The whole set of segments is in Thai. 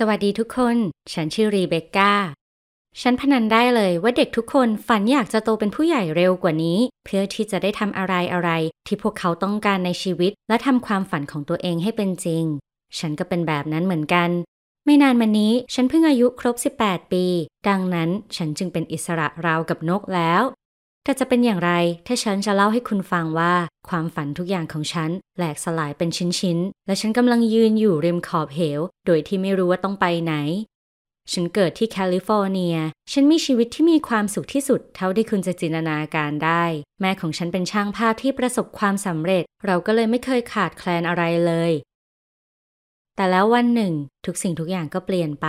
สวัสดีทุกคน ฉันชื่อรีเบคก้า ฉันพนันได้เลยว่าเด็กทุกคนฝันอยากจะโตเป็นผู้ใหญ่เร็วกว่านี้ เพื่อที่จะได้ทำอะไรอะไร ที่พวกเขาต้องการในชีวิต และทำความฝันของตัวเองให้เป็นจริง ฉันก็เป็นแบบนั้นเหมือนกัน ไม่นานมานี้ฉันเพิ่งอายุครบ 18 ปี ดังนั้นฉันจึงเป็นอิสระราวกับนกแล้ว แต่จะเป็นอย่างไรถ้าฉันจะเล่าให้คุณฟังว่า ความฝันทุกอย่างของฉันแหลกสลายเป็นชิ้นๆ และฉันกำลังยืนอยู่ริมขอบเหว โดยที่ไม่รู้ว่าต้องไปไหน ฉันเกิดที่แคลิฟอร์เนีย ฉันมีชีวิตที่มีความสุขที่สุดเท่าที่คุณจะจินตนาการได้ แม่ของฉันเป็นช่างภาพที่ประสบความสำเร็จ เราก็เลยไม่เคยขาดแคลนอะไรเลย แต่แล้ววันหนึ่ง ทุกสิ่งทุกอย่างก็เปลี่ยนไป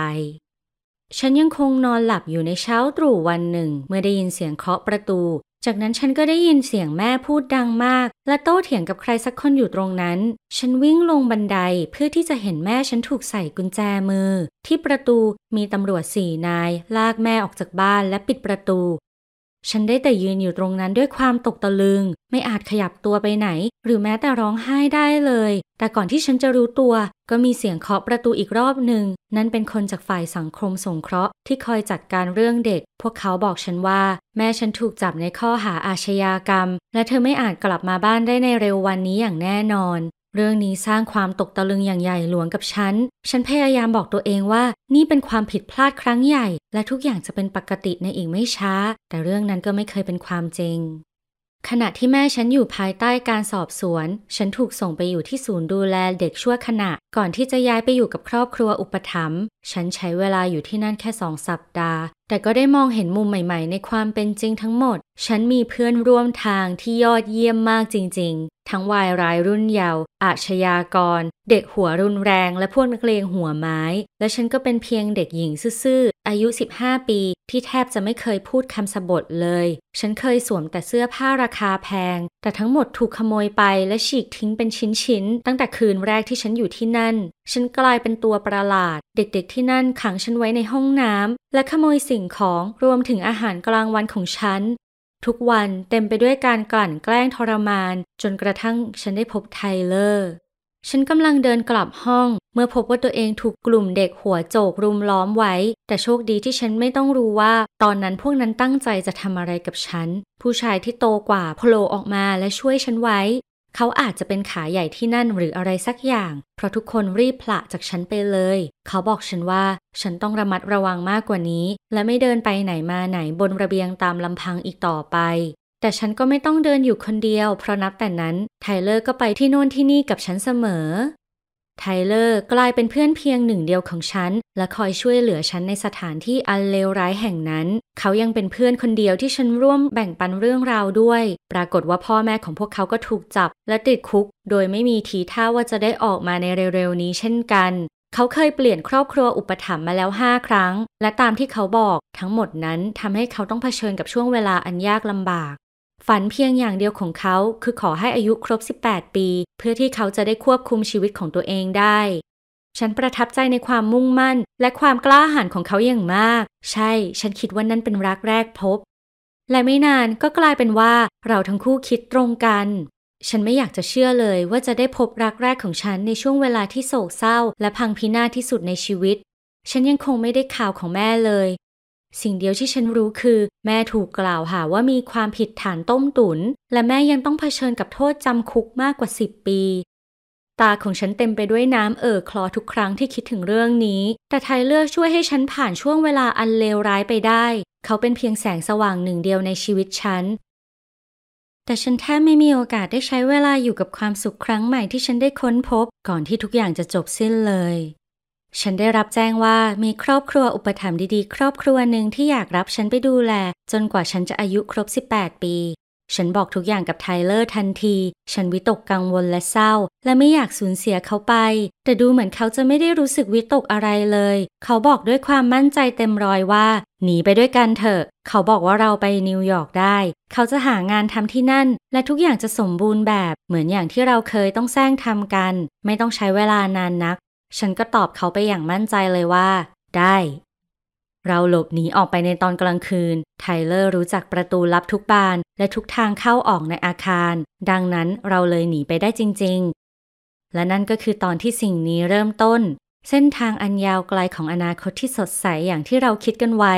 ฉันยังคงนอนหลับอยู่ในเช้าตรู่วันหนึ่ง เมื่อได้ยินเสียงเคาะประตู จากนั้นฉันก็ได้ยินเสียงแม่พูดดังมาก และโต้เถียงกับใครสักคนอยู่ตรงนั้น ฉันวิ่งลงบันไดเพื่อที่จะเห็นแม่ฉันถูกใส่กุญแจมือ ที่ประตูมีตำรวจสี่นาย ลากแม่ออกจากบ้านและปิดประตู ฉันได้แต่ยืนอยู่ตรงนั้นด้วยความตกตะลึง ไม่อาจขยับตัวไปไหน หรือแม้แต่ร้องไห้ได้เลย แต่ก่อนที่ฉันจะรู้ตัวก็มีเสียงเคาะประตูอีกรอบหนึ่ง นั่นเป็นคนจากฝ่ายสังคมสงเคราะห์ที่คอยจัดการเรื่องเด็ก พวกเขาบอกฉันว่า แม่ฉันถูกจับในข้อหาอาชญากรรม และเธอไม่อาจกลับมาบ้านได้ในเร็ววันนี้อย่างแน่นอน เรื่องนี้สร้างความตกตะลึงอย่างใหญ่หลวงกับฉัน ฉันพยายามบอกตัวเองว่า นี่เป็นความผิดพลาดครั้งใหญ่ และทุกอย่างจะเป็นปกติในอีกไม่ช้า แต่เรื่องนั้นก็ไม่เคยเป็นความจริง ขณะที่แม่ฉันอยู่ภายใต้การสอบสวน ฉันถูกส่งไปอยู่ที่ศูนย์ดูแลเด็กชั่วขณะ ก่อนที่จะย้ายไปอยู่กับครอบครัวอุปถัมภ์ ฉันใช้เวลาอยู่ที่นั่นแค่สองสัปดาห์ แต่ก็ได้มองเห็นมุมใหม่ ๆ ในความเป็นจริงทั้งหมด ฉันมีเพื่อนร่วมทางที่ยอดเยี่ยมมากจริงๆ ทั้งวายร้ายรุ่นเยาว์อาชญากร เด็กหัวรุนแรง และพวกนักเลงหัวไม้ และฉันก็เป็นเพียงเด็กหญิงซื่อๆอายุ 15 ปี ที่แทบจะไม่เคยพูดคำสบทเลย ฉันเคยสวมแต่เสื้อผ้าราคาแพง แต่ทั้งหมดถูกขโมยไปและฉีกทิ้งเป็นชิ้นๆ ตั้งแต่คืนแรกที่ฉันอยู่ที่นั่น ฉันกลายเป็นตัวประหลาด เด็กๆที่นั่นขังฉันไว้ในห้องน้ำและขโมยสิ่งของรวมถึงอาหารกลางวันของฉัน ทุกวันเต็มไปด้วยการกลั่นแกล้งทรมาน จนกระทั่งฉันได้พบไทเลอร์ ฉันกำลังเดินกลับห้อง เมื่อพบว่าตัวเองถูกกลุ่มเด็กหัวโจกรุมล้อมไว้ แต่โชคดีที่ฉันไม่ต้องรู้ว่า ตอนนั้นพวกนั้นตั้งใจจะทำอะไรกับฉัน ผู้ชายที่โตกว่าโผล่ออกมาและช่วยฉันไว้ เขาอาจจะเป็นขาใหญ่ที่นั่นหรืออะไรสักอย่าง เพราะทุกคนรีบผละจากฉันไปเลย เขาบอกฉันว่า ฉันต้องระมัดระวังมากกว่านี้ และไม่เดินไปไหนมาไหนบนระเบียงตามลำพังอีกต่อไป แต่ฉันก็ไม่ต้องเดินอยู่คนเดียว เพราะนับแต่นั้นไทเลอร์ก็ไปที่โน่นที่นี่กับฉันเสมอ ไทเลอร์กลายเป็นเพื่อนเพียงหนึ่งเดียวของฉัน และคอยช่วยเหลือฉันในสถานที่อันเลวร้ายแห่งนั้น เขายังเป็นเพื่อนคนเดียวที่ฉันร่วมแบ่งปันเรื่องราวด้วย ปรากฏว่าพ่อแม่ของพวกเขาก็ถูกจับและติดคุก โดยไม่มีทีท่าว่าจะได้ออกมาในเร็วๆนี้เช่นกันเขาเคยเปลี่ยนครอบครัวอุปถัมภ์มาแล้วห้าครั้ง และตามที่เขาบอกทั้งหมดนั้นทำให้เขาต้องเผชิญกับช่วงเวลาอันยากลำบาก ฝันเพียงอย่างเดียวของเขาคือขอให้อายุครบ 18 ปี เพื่อที่เขาจะได้ควบคุมชีวิตของตัวเองได้ ฉันประทับใจในความมุ่งมั่น และความกล้าหาญของเขาอย่างมาก ใช่ ฉันคิดว่านั่นเป็นรักแรกพบ และไม่นานก็กลายเป็นว่าเราทั้งคู่คิดตรงกัน ฉันไม่อยากจะเชื่อเลยว่าจะได้พบรักแรกของฉันในช่วงเวลาที่โศกเศร้า และพังพินาศที่สุดในชีวิต ฉันยังคงไม่ได้ข่าวของแม่เลย สิ่งเดียวที่ฉันรู้คือ แม่ถูกกล่าวหาว่ามีความผิดฐานต้มตุน และแม่ยังต้องเผชิญกับโทษจำคุกมากกว่า 10 ปี ตาของฉันเต็มไปด้วยน้ำเอ่อคลอทุกครั้งที่คิดถึงเรื่องนี้ แต่ไทเลอร์ช่วยให้ฉันผ่านช่วงเวลาอันเลวร้ายไปได้ เขาเป็นเพียงแสงสว่างหนึ่งเดียวในชีวิตฉัน แต่ฉันแทบไม่มีโอกาสได้ใช้เวลาอยู่กับความสุขครั้งใหม่ที่ฉันได้ค้นพบ ก่อนที่ทุกอย่างจะจบสิ้นเลย ฉันได้รับแจ้งว่ามีครอบครัวอุปถัมภ์ดีๆ ครอบครัวหนึ่งที่อยากรับฉันไปดูแล จนกว่าฉันจะอายุครบ 18 ปี ฉันบอกทุกอย่างกับไทเลอร์ทันที ฉันวิตกกังวลและเศร้า และไม่อยากสูญเสียเขาไป แต่ดูเหมือนเขาจะไม่ได้รู้สึกวิตกอะไรเลย เขาบอกด้วยความมั่นใจเต็มร้อยว่า หนีไปด้วยกันเถอะ เขาบอกว่าเราไปนิวยอร์กได้ เขาจะหางานทำที่นั่น และทุกอย่างจะสมบูรณ์แบบ เหมือนอย่างที่เราเคยต้องแซงทำกัน ไม่ต้องใช้เวลานานนัก ฉันก็ตอบเขาไปอย่างมั่นใจเลยว่า ได้ เราหลบหนีออกไปในตอนกลางคืน ไทเลอร์รู้จักประตูลับทุกบาน และทุกทางเข้าออกในอาคาร ดังนั้นเราเลยหนีไปได้จริง ๆ และนั่นก็คือตอนที่สิ่งนี้เริ่มต้น เส้นทางอันยาวไกลของอนาคตที่สดใสอย่างที่เราคิดกันไว้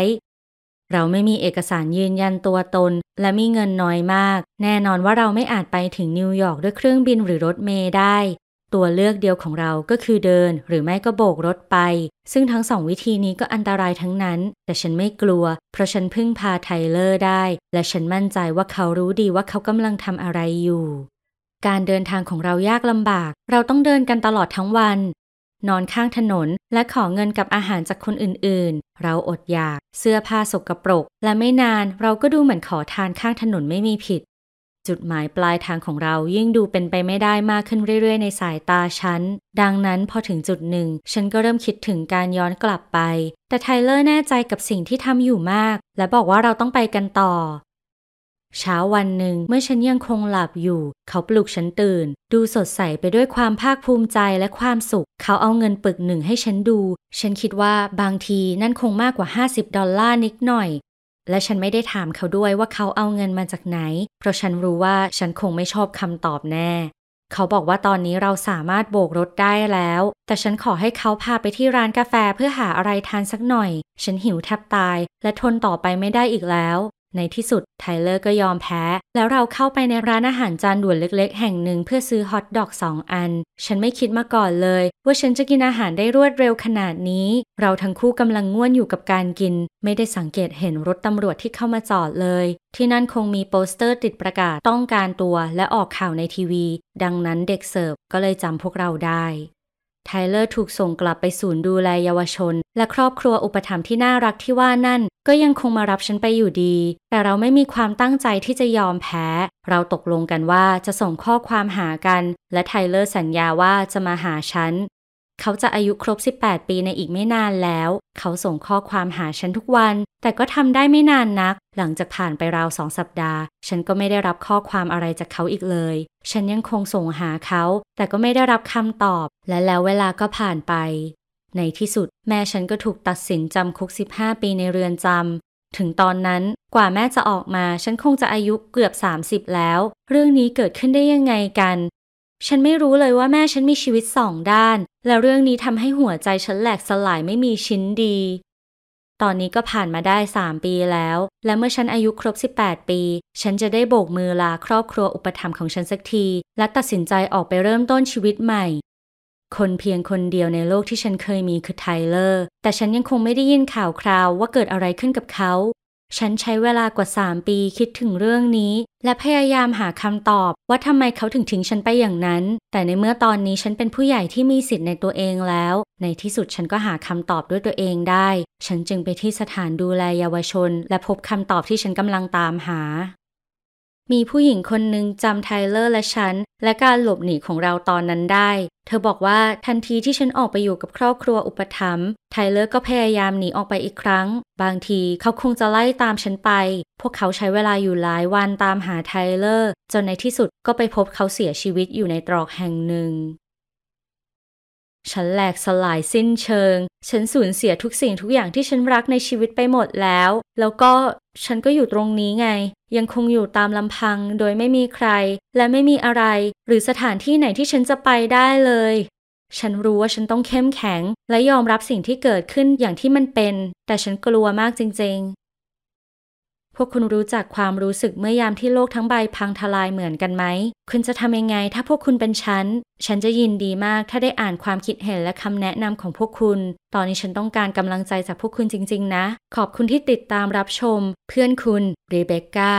เราไม่มีเอกสารยืนยันตัวตน และมีเงินน้อยมาก แน่นอนว่าเราไม่อาจไปถึงนิวยอร์กด้วยเครื่องบินหรือรถเมล์ได้ ตัวเลือกเดียวของเราก็คือเดิน หรือไม่ก็โบกรถไป ซึ่งทั้งสองวิธีนี้ก็อันตรายทั้งนั้น แต่ฉันไม่กลัว เพราะฉันพึ่งพาไทเลอร์ได้ และฉันมั่นใจว่าเขารู้ดีว่าเขากำลังทำอะไรอยู่ การเดินทางของเรายากลำบาก เราต้องเดินกันตลอดทั้งวัน นอนข้างถนนและขอเงินกับอาหารจากคนอื่นๆ เราอดอยาก เสื้อผ้าสกรปรก และไม่นานเราก็ดูเหมือนขอทานข้างถนนไม่มีผิด จุดหมายปลายทางของเรายิ่งดูเป็นไปไม่ได้มากขึ้นเรื่อยๆ ในสายตาฉัน ดังนั้นพอถึงจุดหนึ่ง ฉันก็เริ่มคิดถึงการย้อนกลับไป แต่ไทเลอร์แน่ใจกับสิ่งที่ทำอยู่มาก และบอกว่าเราต้องไปกันต่อ เช้าวันหนึ่งเมื่อฉันยังคงหลับอยู่ เขาปลุกฉันตื่น ดูสดใสไปด้วยความภาคภูมิใจและความสุข เขาเอาเงินปึกหนึ่งให้ฉันดู ฉันคิดว่าบางทีนั่นคงมากกว่า 50 ดอลลาร์นิดหน่อย และฉันไม่ได้ถามเขาด้วยว่าเขาเอาเงินมาจากไหน เพราะฉันรู้ว่าฉันคงไม่ชอบคำตอบแน่ เขาบอกว่าตอนนี้เราสามารถโบกรถได้แล้ว แต่ฉันขอให้เขาพาไปที่ร้านกาแฟเพื่อหาอะไรทานสักหน่อย ฉันหิวแทบตาย และทนต่อไปไม่ได้อีกแล้ว ในที่สุดไทเลอร์ก็ยอมแพ้ แล้วเราเข้าไปในร้านอาหารจานด่วนเล็กๆ แห่งหนึ่งเพื่อซื้อฮอทดอกสองอัน ฉันไม่คิดมาก่อนเลย ว่าฉันจะกินอาหารได้รวดเร็วขนาดนี้ เราทั้งคู่กำลังง่วนอยู่กับการกิน ไม่ได้สังเกตเห็นรถตำรวจที่เข้ามาจอดเลย ที่นั่นคงมีโปสเตอร์ติดประกาศต้องการตัวและออกข่าวในทีวี ดังนั้นเด็กเสิร์ฟก็เลยจำพวกเราได้ ไทเลอร์ถูกส่งกลับไปศูนย์ดูแลเยาวชน และครอบครัวอุปถัมภ์ที่น่ารักที่ว่านั่น ก็ยังคงมารับฉันไปอยู่ดี แต่เราไม่มีความตั้งใจที่จะยอมแพ้ เราตกลงกันว่าจะส่งข้อความหากัน และไทเลอร์สัญญาว่าจะมาหาฉัน เขาจะอายุครบ 18 ปีในอีกไม่นานแล้ว เขาส่งข้อความหาฉันทุกวัน แต่ก็ทำได้ไม่นานนัก หลังจากผ่านไปราวสองสัปดาห์ ฉันก็ไม่ได้รับข้อความอะไรจากเขาอีกเลย ฉันยังคงส่งหาเขา แต่ก็ไม่ได้รับคำตอบ และแล้วเวลาก็ผ่านไป ในที่สุด แม่ฉันก็ถูกตัดสินจำคุก 15 ปีในเรือนจำ ถึงตอนนั้นกว่าแม่จะออกมา ฉันคงจะอายุเกือบ 30 แล้ว เรื่องนี้เกิดขึ้นได้ยังไงกัน ฉันไม่รู้เลยว่าแม่ฉันมีชีวิตสองด้าน และเรื่องนี้ทำให้หัวใจฉันแหลกสลายไม่มีชิ้นดี ตอนนี้ก็ผ่านมาได้ 3 ปีแล้ว และเมื่อฉันอายุครบ 18 ปี ฉันจะได้โบกมือลาครอบครัวอุปถัมภ์ของฉันสักที และตัดสินใจออกไปเริ่มต้นชีวิตใหม่ คนเพียงคนเดียวในโลกที่ฉันเคยมีคือไทเลอร์ แต่ฉันยังคงไม่ได้ยินข่าวคราวว่าเกิดอะไรขึ้นกับเขา ฉันใช้เวลากว่า 3 ปีคิดถึงเรื่องนี้ และพยายามหาคำตอบว่าทำไมเขาถึงทิ้งฉันไปอย่างนั้น แต่ในเมื่อตอนนี้ฉันเป็นผู้ใหญ่ที่มีสิทธิ์ในตัวเองแล้ว ในที่สุดฉันก็หาคำตอบด้วยตัวเองได้ ฉันจึงไปที่สถานดูแลเยาวชน และพบคำตอบที่ฉันกำลังตามหา มีผู้หญิงคนหนึ่งจำไทเลอร์และฉัน และการหลบหนีของเราตอนนั้นได้ เธอบอกว่าทันทีที่ฉันออกไปอยู่กับครอบครัวอุปถัมภ์ไทเลอร์ก็พยายามหนีออกไปอีกครั้ง บางทีเขาคงจะไล่ตามฉันไป พวกเขาใช้เวลาอยู่หลายวันตามหาไทเลอร์ จนในที่สุดก็ไปพบเขาเสียชีวิตอยู่ในตรอกแห่งหนึ่ง ฉันแหลกสลายสิ้นเชิง ฉันสูญเสียทุกสิ่งทุกอย่างที่ฉันรักในชีวิตไปหมดแล้ว แล้วก็ฉันก็อยู่ตรงนี้ไง ยังคงอยู่ตามลำพังโดยไม่มีใคร และไม่มีอะไร หรือสถานที่ไหนที่ฉันจะไปได้เลย ฉันรู้ว่าฉันต้องเข้มแข็ง และยอมรับสิ่งที่เกิดขึ้นอย่างที่มันเป็น แต่ฉันกลัวมากจริงๆ พวกคุณรู้จักความรู้สึกเมื่อยามที่โลกทั้งใบพังทลายเหมือนกันไหม คุณจะทำยังไงถ้าพวกคุณเป็นฉัน ฉันจะยินดีมากถ้าได้อ่านความคิดเห็นและคำแนะนำของพวกคุณ ตอนนี้ฉันต้องการกำลังใจจากพวกคุณจริง ๆ นะ ขอบคุณที่ติดตามรับชม เพื่อนคุณรีเบคก้า